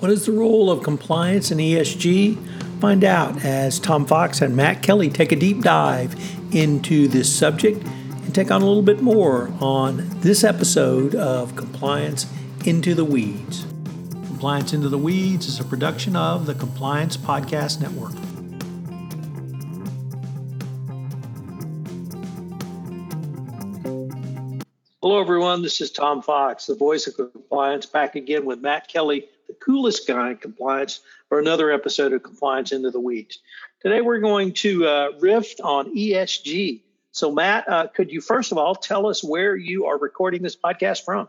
What is the role of compliance in ESG? Find out as Tom Fox and Matt Kelly take a deep dive into this subject and take on a little bit more on this episode of Compliance Into the Weeds. Compliance Into the Weeds is a production of the Compliance Podcast Network. Hello, everyone. This is Tom Fox, the voice of compliance, back again with Matt Kelly, the coolest guy in compliance, for another episode of Compliance Into the Weeds. Today, we're going to uh, riff on ESG. So, Matt, uh, could you first of all tell us where you are recording this podcast from?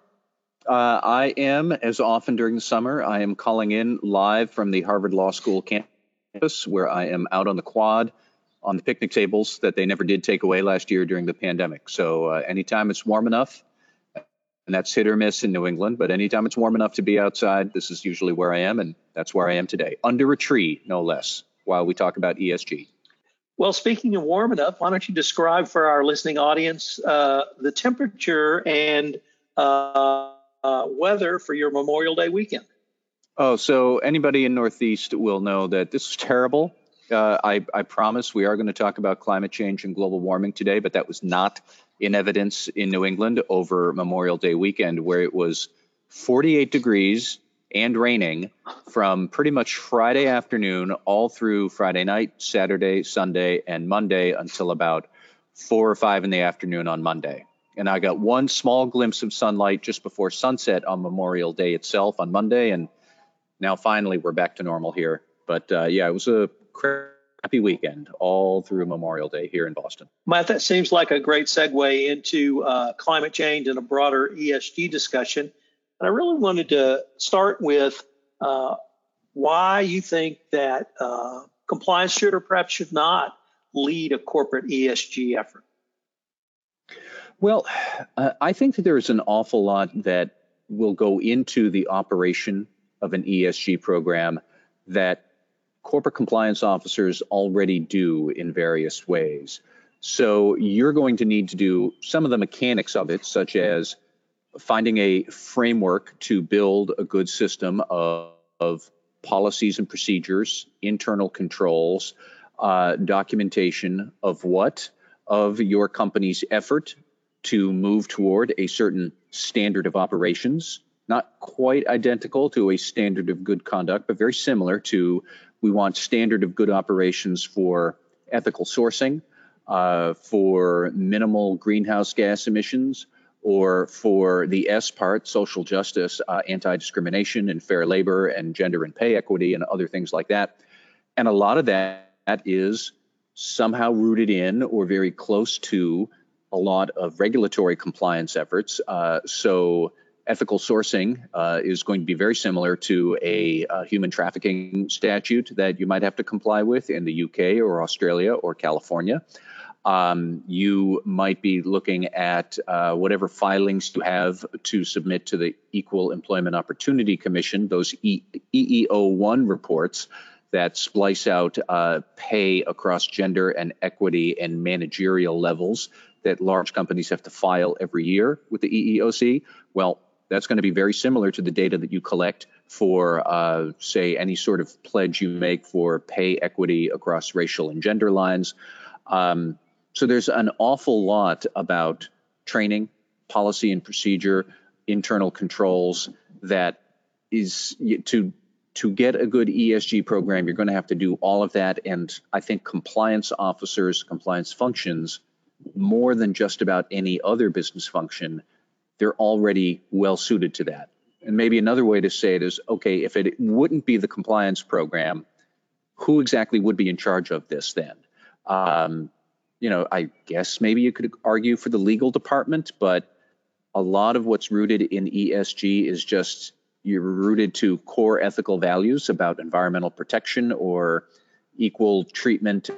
Uh, I am, as often during the summer, I am calling in live from the Harvard Law School campus, where I am out on the quad on the picnic tables that they never did take away last year during the pandemic. So, uh, anytime it's warm enough, and that's hit or miss in New England. But anytime it's warm enough to be outside, this is usually where I am, and that's where I am today, under a tree, no less, while we talk about ESG. Well, speaking of warm enough, why don't you describe for our listening audience uh, the temperature and uh, uh, weather for your Memorial Day weekend? Oh, so anybody in Northeast will know that this is terrible. Uh, I, I, promise we are going to talk about climate change and global warming today, but that was not in evidence in New England over Memorial Day weekend, where it was 48 degrees and raining from pretty much Friday afternoon all through Friday night, Saturday, Sunday, and Monday until about four or five in the afternoon on Monday. And I got one small glimpse of sunlight just before sunset on Memorial Day itself on Monday. And now finally we're back to normal here. But uh, yeah, it was a happy weekend all through Memorial Day here in Boston. Matt, that seems like a great segue into uh, climate change and a broader ESG discussion. And I really wanted to start with uh, why you think that uh, compliance should or perhaps should not lead a corporate ESG effort. Well, uh, I think that there is an awful lot that will go into the operation of an ESG program that corporate compliance officers already do in various ways. So you're going to need to do some of the mechanics of it, such as finding a framework to build a good system of, of policies and procedures, internal controls, uh, documentation of what? Of your company's effort to move toward a certain standard of operations, not quite identical to a standard of good conduct, but very similar to we want standard of good operations for ethical sourcing, uh, for minimal greenhouse gas emissions, or for the S part, social justice, uh, anti discrimination, and fair labor, and gender and pay equity, and other things like that. And a lot of that is somehow rooted in or very close to a lot of regulatory compliance efforts. Uh, so ethical sourcing uh, is going to be very similar to a, a, human trafficking statute that you might have to comply with in the UK or Australia or California. Um, you might be looking at uh, whatever filings you have to submit to the Equal Employment Opportunity Commission, those e- EEO1 reports that splice out uh, pay across gender and equity and managerial levels that large companies have to file every year with the EEOC. Well, that's going to be very similar to the data that you collect for, uh, say, any sort of pledge you make for pay equity across racial and gender lines. Um, so there's an awful lot about training, policy and procedure, internal controls that is to to get a good ESG program, you're going to have to do all of that. And I think compliance officers, compliance functions, more than just about any other business function, they're already well suited to that. And maybe another way to say it is okay, if it wouldn't be the compliance program, who exactly would be in charge of this then? Um, you know, I guess maybe you could argue for the legal department, but a lot of what's rooted in ESG is just you're rooted to core ethical values about environmental protection or equal treatment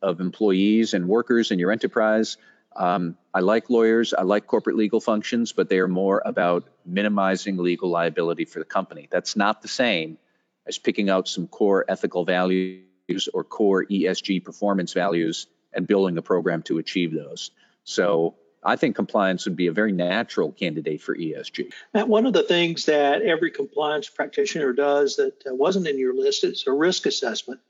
of employees and workers in your enterprise. Um, I like lawyers, I like corporate legal functions, but they are more about minimizing legal liability for the company. That's not the same as picking out some core ethical values or core ESG performance values and building a program to achieve those. So I think compliance would be a very natural candidate for ESG. Matt, one of the things that every compliance practitioner does that uh, wasn't in your list is a risk assessment.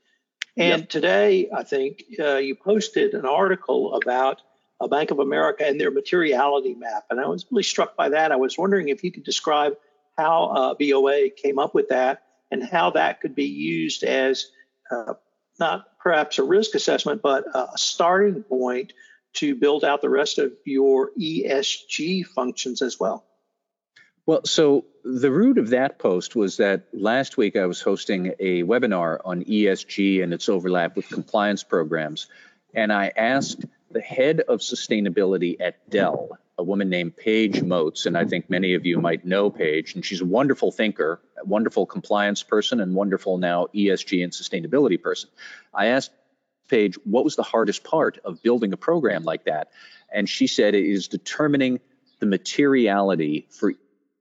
And yep. today, I think uh, you posted an article about a Bank of America and their materiality map. And I was really struck by that. I was wondering if you could describe how uh, BOA came up with that and how that could be used as uh, not perhaps a risk assessment, but a starting point to build out the rest of your ESG functions as well. Well, so the root of that post was that last week I was hosting a webinar on ESG and its overlap with compliance programs. And I asked the head of sustainability at Dell, a woman named Paige Moats, and I think many of you might know Paige, and she's a wonderful thinker, a wonderful compliance person, and wonderful now ESG and sustainability person. I asked Paige what was the hardest part of building a program like that, and she said it is determining the materiality for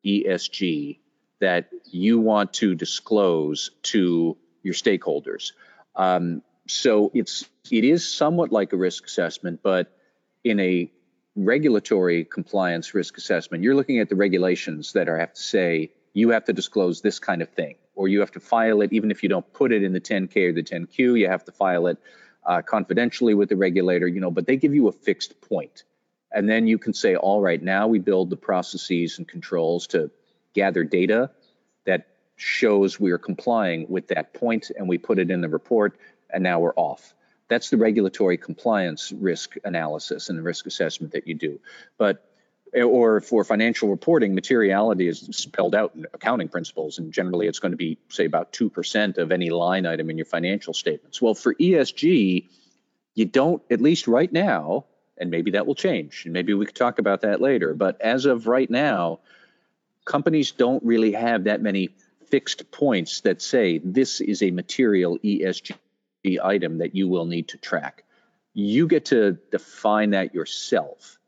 ESG that you want to disclose to your stakeholders. Um, so it's it is somewhat like a risk assessment, but in a regulatory compliance risk assessment, you're looking at the regulations that are have to say you have to disclose this kind of thing, or you have to file it even if you don't put it in the 10K or the 10Q, you have to file it uh, confidentially with the regulator, you know, but they give you a fixed. And then you can say, all right, now we build the processes and controls to gather data that shows we are complying with that point, and we put it in the report, and now we're off. That's the regulatory compliance risk analysis and the risk assessment that you do. But or for financial reporting, materiality is spelled out in accounting principles, and generally it's going to be, say, about 2% of any line item in your financial statements. Well, for ESG, you don't, at least right now, and maybe that will change, and maybe we could talk about that later, but as of right now, companies don't really have that many fixed points that say this is a material ESG item that you will need to track. You get to define that yourself.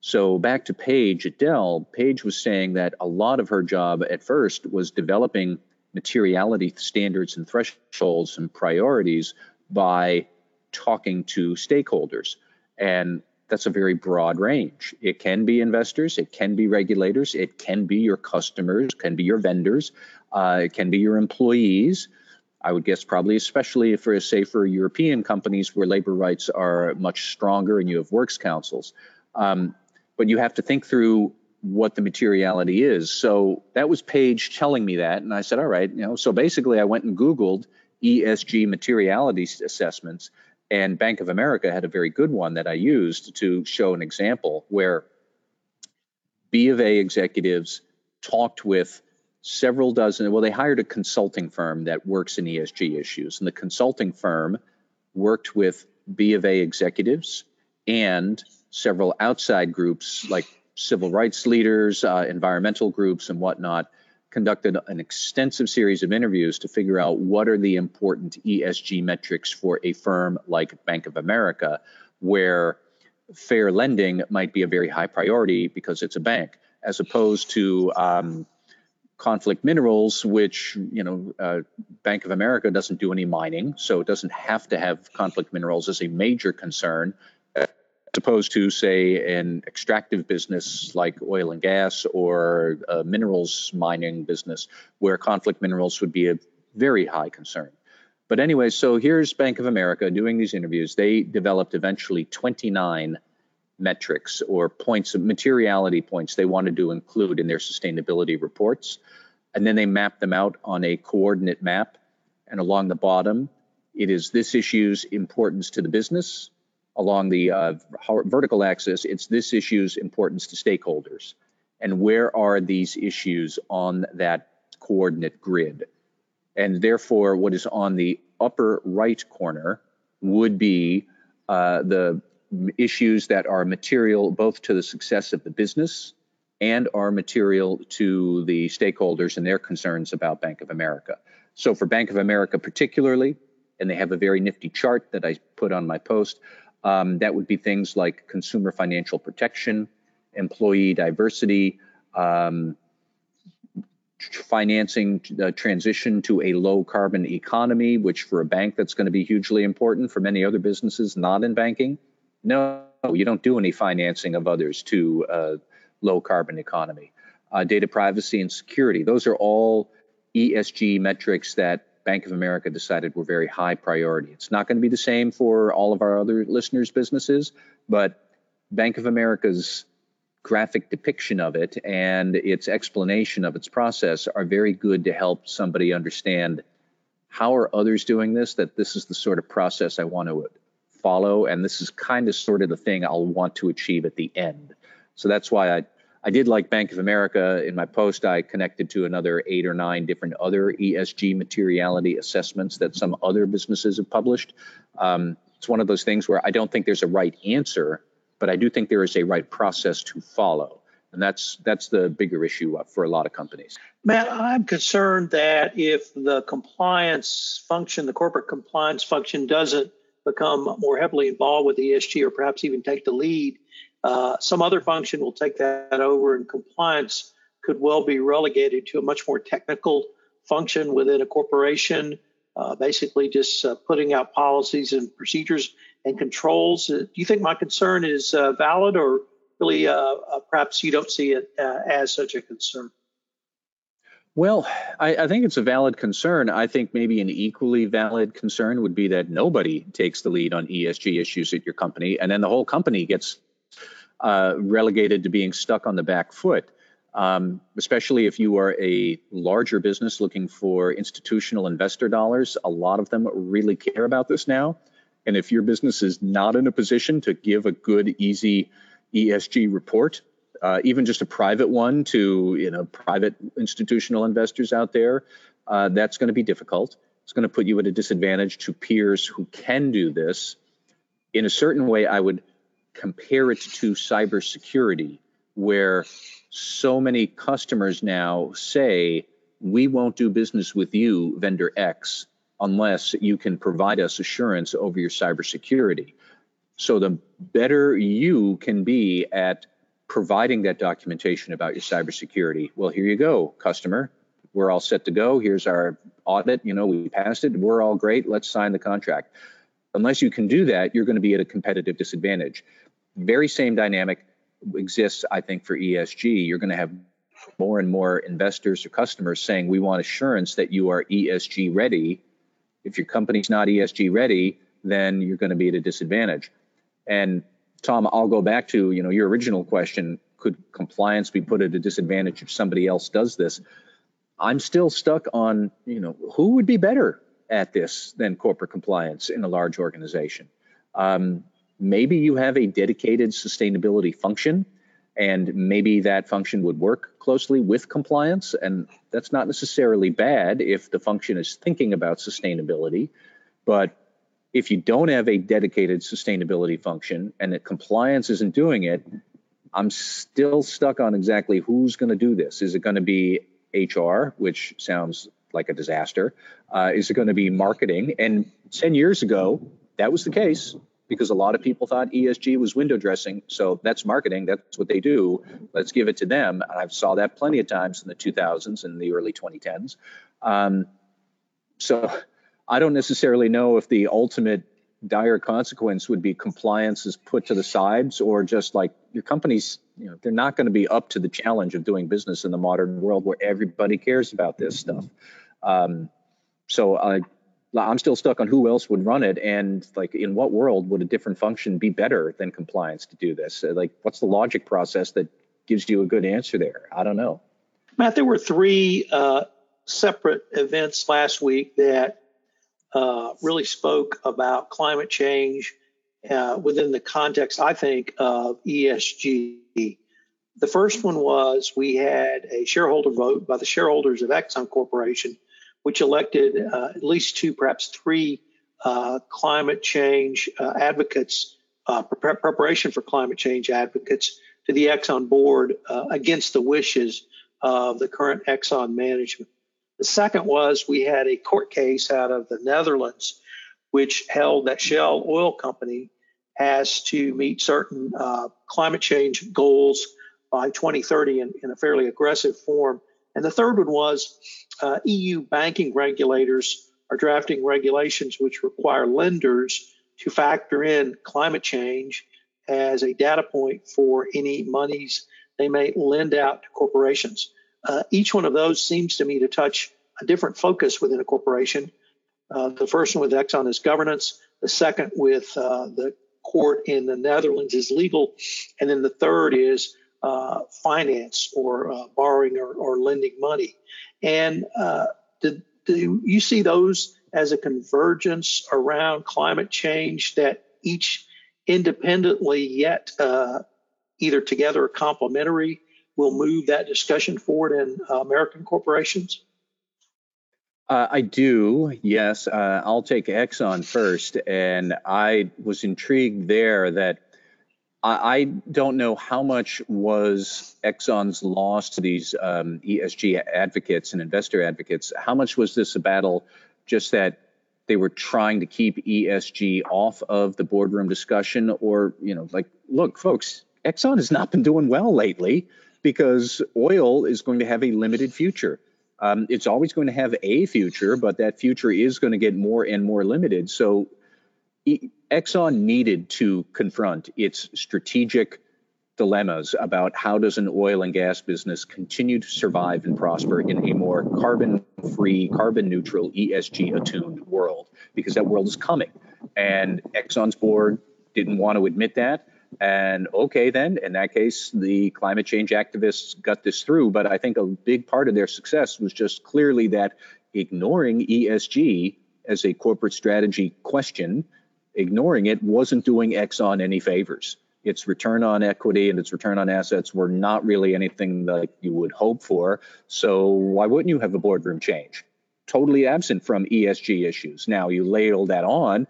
So back to Paige at Dell, Paige was saying that a lot of her job at first was developing materiality standards and thresholds and priorities by talking to stakeholders. And that's a very broad range. It can be investors, it can be regulators, it can be your customers, can be your vendors, uh, it can be your employees. I would guess probably especially for say for European companies where labor rights are much stronger and you have works councils. Um, but you have to think through what the materiality is. So that was Paige telling me that, and I said, all right, you know. So basically, I went and Googled ESG materiality assessments, and Bank of America had a very good one that I used to show an example where B of A executives talked with several dozen. Well, they hired a consulting firm that works in ESG issues, and the consulting firm worked with B of A executives and several outside groups like civil rights leaders, uh, environmental groups, and whatnot, conducted an extensive series of interviews to figure out what are the important ESG metrics for a firm like Bank of America, where fair lending might be a very high priority because it's a bank, as opposed to um, conflict minerals, which you know uh, Bank of America doesn't do any mining, so it doesn't have to have conflict minerals as a major concern as opposed to, say, an extractive business like oil and gas or a minerals mining business, where conflict minerals would be a very high concern. But anyway, so here's Bank of America doing these interviews. They developed eventually 29 metrics or points of materiality points they wanted to include in their sustainability reports. And then they mapped them out on a coordinate map. And along the bottom, it is this issue's importance to the business, along the uh, vertical axis, it's this issue's importance to stakeholders. And where are these issues on that coordinate grid? And therefore, what is on the upper right corner would be uh, the issues that are material both to the success of the business and are material to the stakeholders and their concerns about Bank of America. So, for Bank of America particularly, and they have a very nifty chart that I put on my post, um, that would be things like consumer financial protection, employee diversity, um, financing the transition to a low carbon economy, which for a bank that's going to be hugely important for many other businesses not in banking. No, you don't do any financing of others to a low carbon economy. Uh, data privacy and security, those are all ESG metrics that Bank of America decided were very high priority. It's not going to be the same for all of our other listeners' businesses, but Bank of America's graphic depiction of it and its explanation of its process are very good to help somebody understand how are others doing this, that this is the sort of process I want to follow, and this is kind of sort of the thing I'll want to achieve at the end. So that's why I I did like Bank of America. In my post, I connected to another eight or nine different other ESG materiality assessments that some other businesses have published. Um, it's one of those things where I don't think there's a right answer, but I do think there is a right process to follow. And that's that's the bigger issue for a lot of companies. Matt, I'm concerned that if the compliance function, the corporate compliance function, doesn't become more heavily involved with ESG or perhaps even take the lead, uh, some other function will take that over, and compliance could well be relegated to a much more technical function within a corporation, uh, basically just uh, putting out policies and procedures and controls. Uh, do you think my concern is uh, valid, or really perhaps you don't see it as such a concern? Well, I, I, think it's a valid concern. I think maybe an equally valid concern would be that nobody takes the lead on ESG issues at your company, and then the whole company gets uh, relegated to being stuck on the back foot. Um, especially if you are a larger business looking for institutional investor dollars, a lot of them really care about this now. And if your business is not in a position to give a good, easy ESG report, uh, even just a private one to you know private institutional investors out there, uh, that's going to be difficult. It's going to put you at a disadvantage to peers who can do this. In a certain way, I would compare it to cybersecurity, where so many customers now say, we won't do business with you, vendor X, unless you can provide us assurance over your cybersecurity. So the better you can be at providing that documentation about your cybersecurity, well, here you go, customer. We're all set to go. Here's our audit. You know, we passed it. We're all great. Let's sign the contract. Unless you can do that, you're going to be at a competitive disadvantage very same dynamic exists, I think, for ESG. You're going to have more and more investors or customers saying, we want assurance that you are ESG ready. If your company's not ESG ready, then you're going to be at a disadvantage. And Tom, I'll go back to you know your original question: Could compliance be put at a disadvantage if somebody else does this? I'm still stuck on you know who would be better at this than corporate compliance in a large organization. Um, maybe you have a dedicated sustainability function and maybe that function would work closely with compliance and that's not necessarily bad if the function is thinking about sustainability but if you don't have a dedicated sustainability function and that compliance isn't doing it i'm still stuck on exactly who's going to do this is it going to be hr which sounds like a disaster uh, is it going to be marketing and 10 years ago that was the case because a lot of people thought ESG was window dressing. So that's marketing. That's what they do. Let's give it to them. And I've saw that plenty of times in the 2000s and the early 2010s. Um, so I don't necessarily know if the ultimate dire consequence would be compliance is put to the sides or just like your companies, you know, they're not going to be up to the challenge of doing business in the modern world where everybody cares about this stuff. Um, so I, I'm still stuck on who else would run it, and like in what world would a different function be better than compliance to do this? Uh, like, what's the logic process that gives you a good answer there? I don't know. Matt, there were three uh, separate events last week that uh, really spoke about climate change uh, within the context, I think, of ESG. The first one was we had a shareholder vote by the shareholders of Exxon Corporation which elected uh, at least two, perhaps three uh, climate change uh, advocates, pre- preparation for climate change advocates to the Exxon board against the wishes of the current Exxon management. The second was we had a court case out of the Netherlands, which held that Shell Oil Company has to meet certain uh, climate change goals by 2030 in, in a fairly aggressive form. And the third one was uh, EU banking regulators are drafting regulations which require lenders to factor in climate change as a data point for any monies they may lend out to corporations. Uh, each one of those seems to me to touch a different focus within a corporation. Uh, the first one with Exxon is governance. The second with uh, the court in the Netherlands is legal. And then the third is uh, finance or uh, borrowing or, or, lending money. And uh, do, do you see those as a convergence around climate change that each independently yet either together or complementary will move that discussion forward in uh, American corporations? Uh, I do, yes. Uh, I'll take Exxon first. And I was intrigued there that I, I don't know how much was Exxon's loss to these um, ESG advocates and investor advocates. How much was this a battle just that they were trying to keep ESG off of the boardroom discussion? Or, you know, like, look, folks, Exxon has not been doing well lately because oil is going to have a limited future. Um, it's always going to have a future, but that future is going to get more and more limited. So Exxon needed to confront its strategic dilemmas about how does an oil and gas business continue to survive and prosper in a more carbon free, carbon neutral, ESG attuned world, because that world is coming. And Exxon's board didn't want to admit that. And okay, then in that case, the climate change activists got this through. But I think a big part of their success was just clearly that ignoring ESG as a corporate strategy question, ignoring it wasn't doing Exxon any favors. Its return on equity and its return on assets were not really anything that you would hope for. So why wouldn't you have a boardroom change? Totally absent from ESG issues. Now you ladle that on.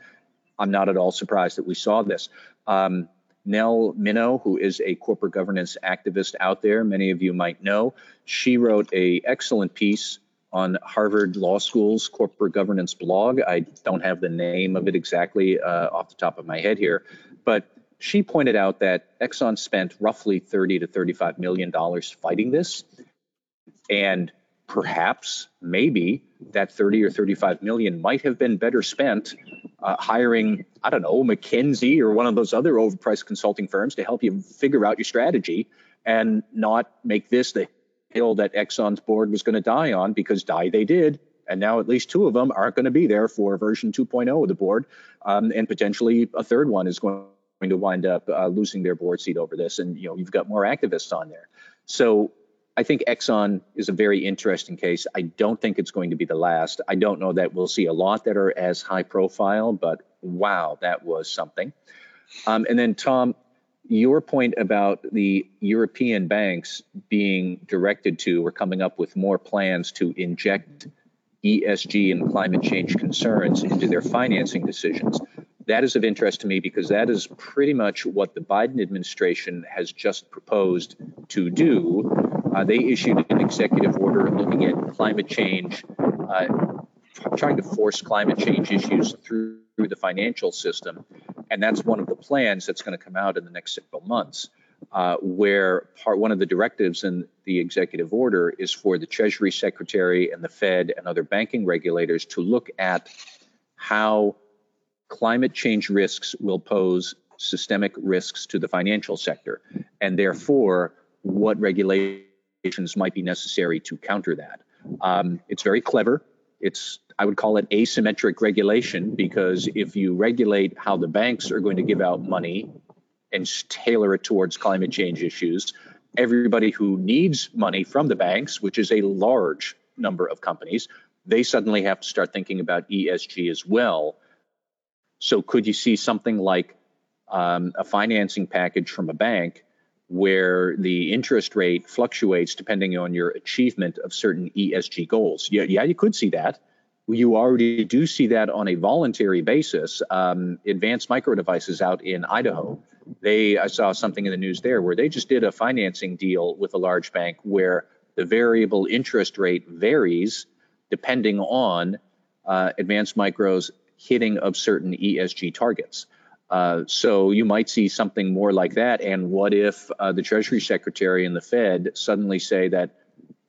I'm not at all surprised that we saw this. Um, Nell Minow, who is a corporate governance activist out there, many of you might know. She wrote a excellent piece on Harvard Law School's corporate governance blog. I don't have the name of it exactly uh, off the top of my head here, but she pointed out that Exxon spent roughly 30 to 35 million dollars fighting this, and perhaps maybe that 30 or 35 million might have been better spent uh, hiring, I don't know, McKinsey or one of those other overpriced consulting firms to help you figure out your strategy and not make this the hill that Exxon's board was going to die on because die they did. And now at least two of them aren't going to be there for version 2.0 of the board. Um, and potentially a third one is going to wind up uh, losing their board seat over this. And, you know, you've got more activists on there. So I think Exxon is a very interesting case. I don't think it's going to be the last. I don't know that we'll see a lot that are as high profile, but wow, that was something. Um, and then, Tom, your point about the European banks being directed to or coming up with more plans to inject ESG and climate change concerns into their financing decisions. That is of interest to me because that is pretty much what the Biden administration has just proposed to do uh, they issued an executive order looking at climate change, uh, trying to force climate change issues through, through the financial system. And that's one of the plans that's going to come out in the next several months. Uh, where part one of the directives in the executive order is for the Treasury Secretary and the Fed and other banking regulators to look at how climate change risks will pose systemic risks to the financial sector, and therefore what regulations might be necessary to counter that. Um, it's very clever. It's I would call it asymmetric regulation because if you regulate how the banks are going to give out money and tailor it towards climate change issues, everybody who needs money from the banks, which is a large number of companies, they suddenly have to start thinking about ESG as well. So, could you see something like um, a financing package from a bank where the interest rate fluctuates depending on your achievement of certain ESG goals. Yeah, yeah, you could see that. You already do see that on a voluntary basis. Um, Advanced Micro Devices out in Idaho, they I saw something in the news there where they just did a financing deal with a large bank where the variable interest rate varies depending on uh, Advanced Micro's hitting of certain ESG targets. Uh, so you might see something more like that. And what if uh, the Treasury Secretary and the Fed suddenly say that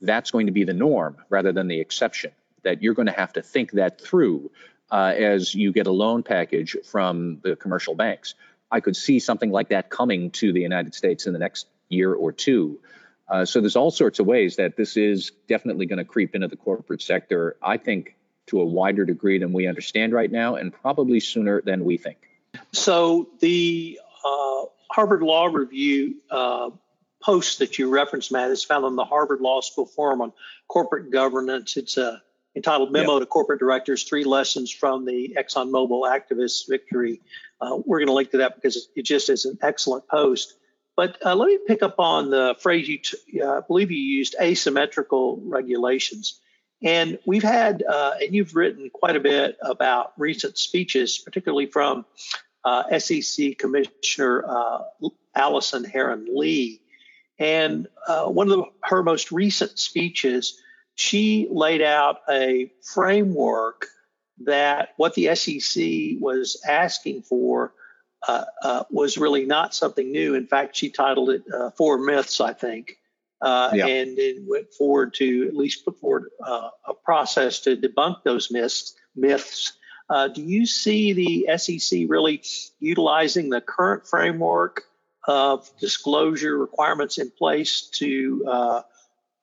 that's going to be the norm rather than the exception? That you're going to have to think that through uh, as you get a loan package from the commercial banks. I could see something like that coming to the United States in the next year or two. Uh, so there's all sorts of ways that this is definitely going to creep into the corporate sector. I think to a wider degree than we understand right now, and probably sooner than we think. So the uh, Harvard Law Review uh, post that you referenced, Matt, is found on the Harvard Law School Forum on corporate governance. It's uh, entitled Memo yep. to Corporate Directors Three Lessons from the ExxonMobil Activist Victory. Uh, we're going to link to that because it just is an excellent post. But uh, let me pick up on the phrase you, t- uh, I believe you used, asymmetrical regulations. And we've had, uh, and you've written quite a bit about recent speeches, particularly from uh, SEC Commissioner uh, Allison Herren Lee. And uh, one of the, her most recent speeches, she laid out a framework that what the SEC was asking for uh, uh, was really not something new. In fact, she titled it uh, Four Myths, I think uh, yeah. and then went forward to at least put forward uh, a process to debunk those myths. myths. Uh, do you see the SEC really utilizing the current framework of disclosure requirements in place to uh,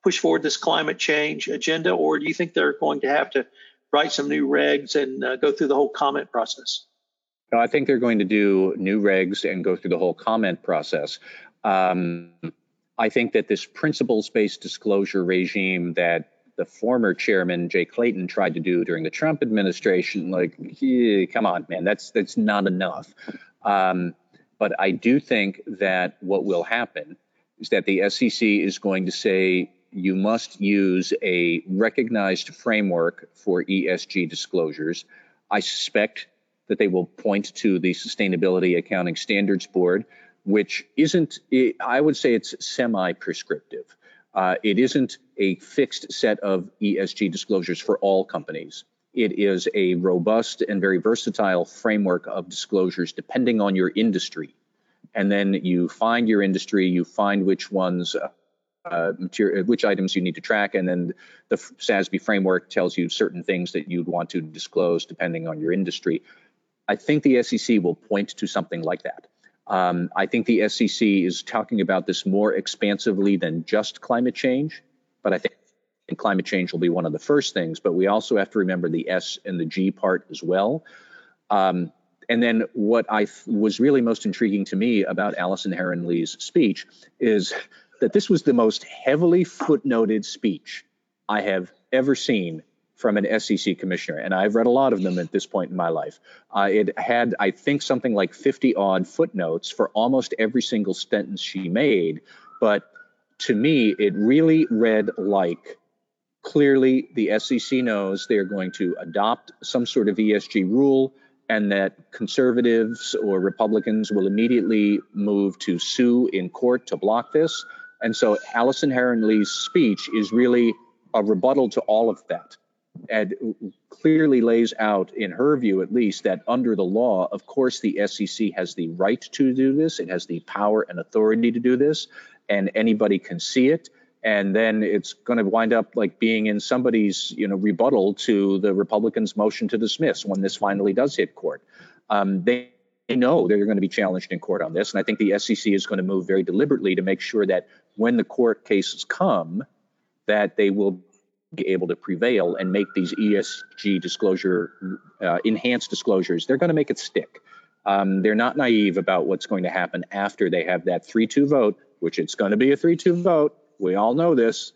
push forward this climate change agenda, or do you think they're going to have to write some new regs and uh, go through the whole comment process? No, I think they're going to do new regs and go through the whole comment process. Um, I think that this principles based disclosure regime that the former chairman Jay Clayton tried to do during the Trump administration, like, yeah, come on, man, that's that's not enough. Um, but I do think that what will happen is that the SEC is going to say you must use a recognized framework for ESG disclosures. I suspect that they will point to the Sustainability Accounting Standards Board which isn't, I would say it's semi prescriptive. Uh, it isn't a fixed set of ESG disclosures for all companies. It is a robust and very versatile framework of disclosures depending on your industry. And then you find your industry, you find which ones, uh, material, which items you need to track, and then the SASB framework tells you certain things that you'd want to disclose depending on your industry. I think the SEC will point to something like that. Um, I think the SEC is talking about this more expansively than just climate change, but I think climate change will be one of the first things. But we also have to remember the S and the G part as well. Um, and then what I th- was really most intriguing to me about Allison Herren Lee's speech is that this was the most heavily footnoted speech I have ever seen from an SEC commissioner, and I've read a lot of them at this point in my life. Uh, it had, I think, something like 50 odd footnotes for almost every single sentence she made. But to me, it really read like clearly the SEC knows they're going to adopt some sort of ESG rule and that conservatives or Republicans will immediately move to sue in court to block this. And so Allison Herren Lee's speech is really a rebuttal to all of that and clearly lays out, in her view at least, that under the law, of course, the SEC has the right to do this. It has the power and authority to do this, and anybody can see it. And then it's going to wind up like being in somebody's, you know, rebuttal to the Republicans' motion to dismiss when this finally does hit court. Um, they know they're going to be challenged in court on this, and I think the SEC is going to move very deliberately to make sure that when the court cases come, that they will be able to prevail and make these ESG disclosure, uh, enhanced disclosures, they're going to make it stick. Um, they're not naive about what's going to happen after they have that 3 2 vote, which it's going to be a 3 2 vote. We all know this.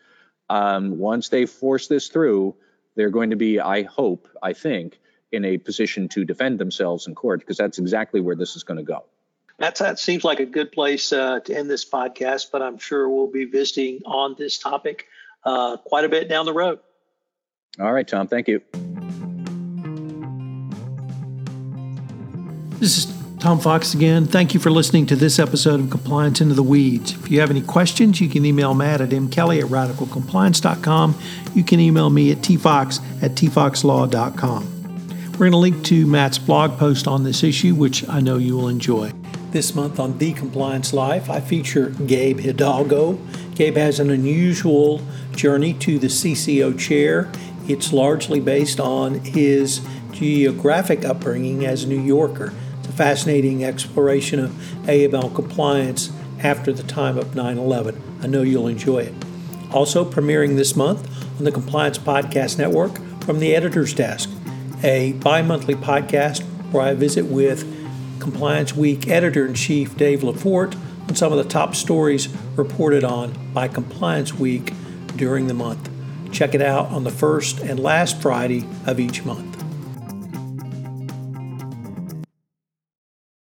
Um, once they force this through, they're going to be, I hope, I think, in a position to defend themselves in court because that's exactly where this is going to go. That's, that seems like a good place uh, to end this podcast, but I'm sure we'll be visiting on this topic uh, quite a bit down the road. All right, Tom. Thank you. This is Tom Fox again. Thank you for listening to this episode of Compliance Into the Weeds. If you have any questions, you can email Matt at mkelly at radicalcompliance.com. You can email me at tfox at tfoxlaw.com. We're going to link to Matt's blog post on this issue, which I know you will enjoy. This month on The Compliance Life, I feature Gabe Hidalgo. Gabe has an unusual journey to the CCO chair. It's largely based on his geographic upbringing as a New Yorker. Fascinating exploration of AML compliance after the time of 9 11. I know you'll enjoy it. Also, premiering this month on the Compliance Podcast Network from the Editor's Desk, a bi monthly podcast where I visit with Compliance Week editor in chief Dave Lefort on some of the top stories reported on by Compliance Week during the month. Check it out on the first and last Friday of each month.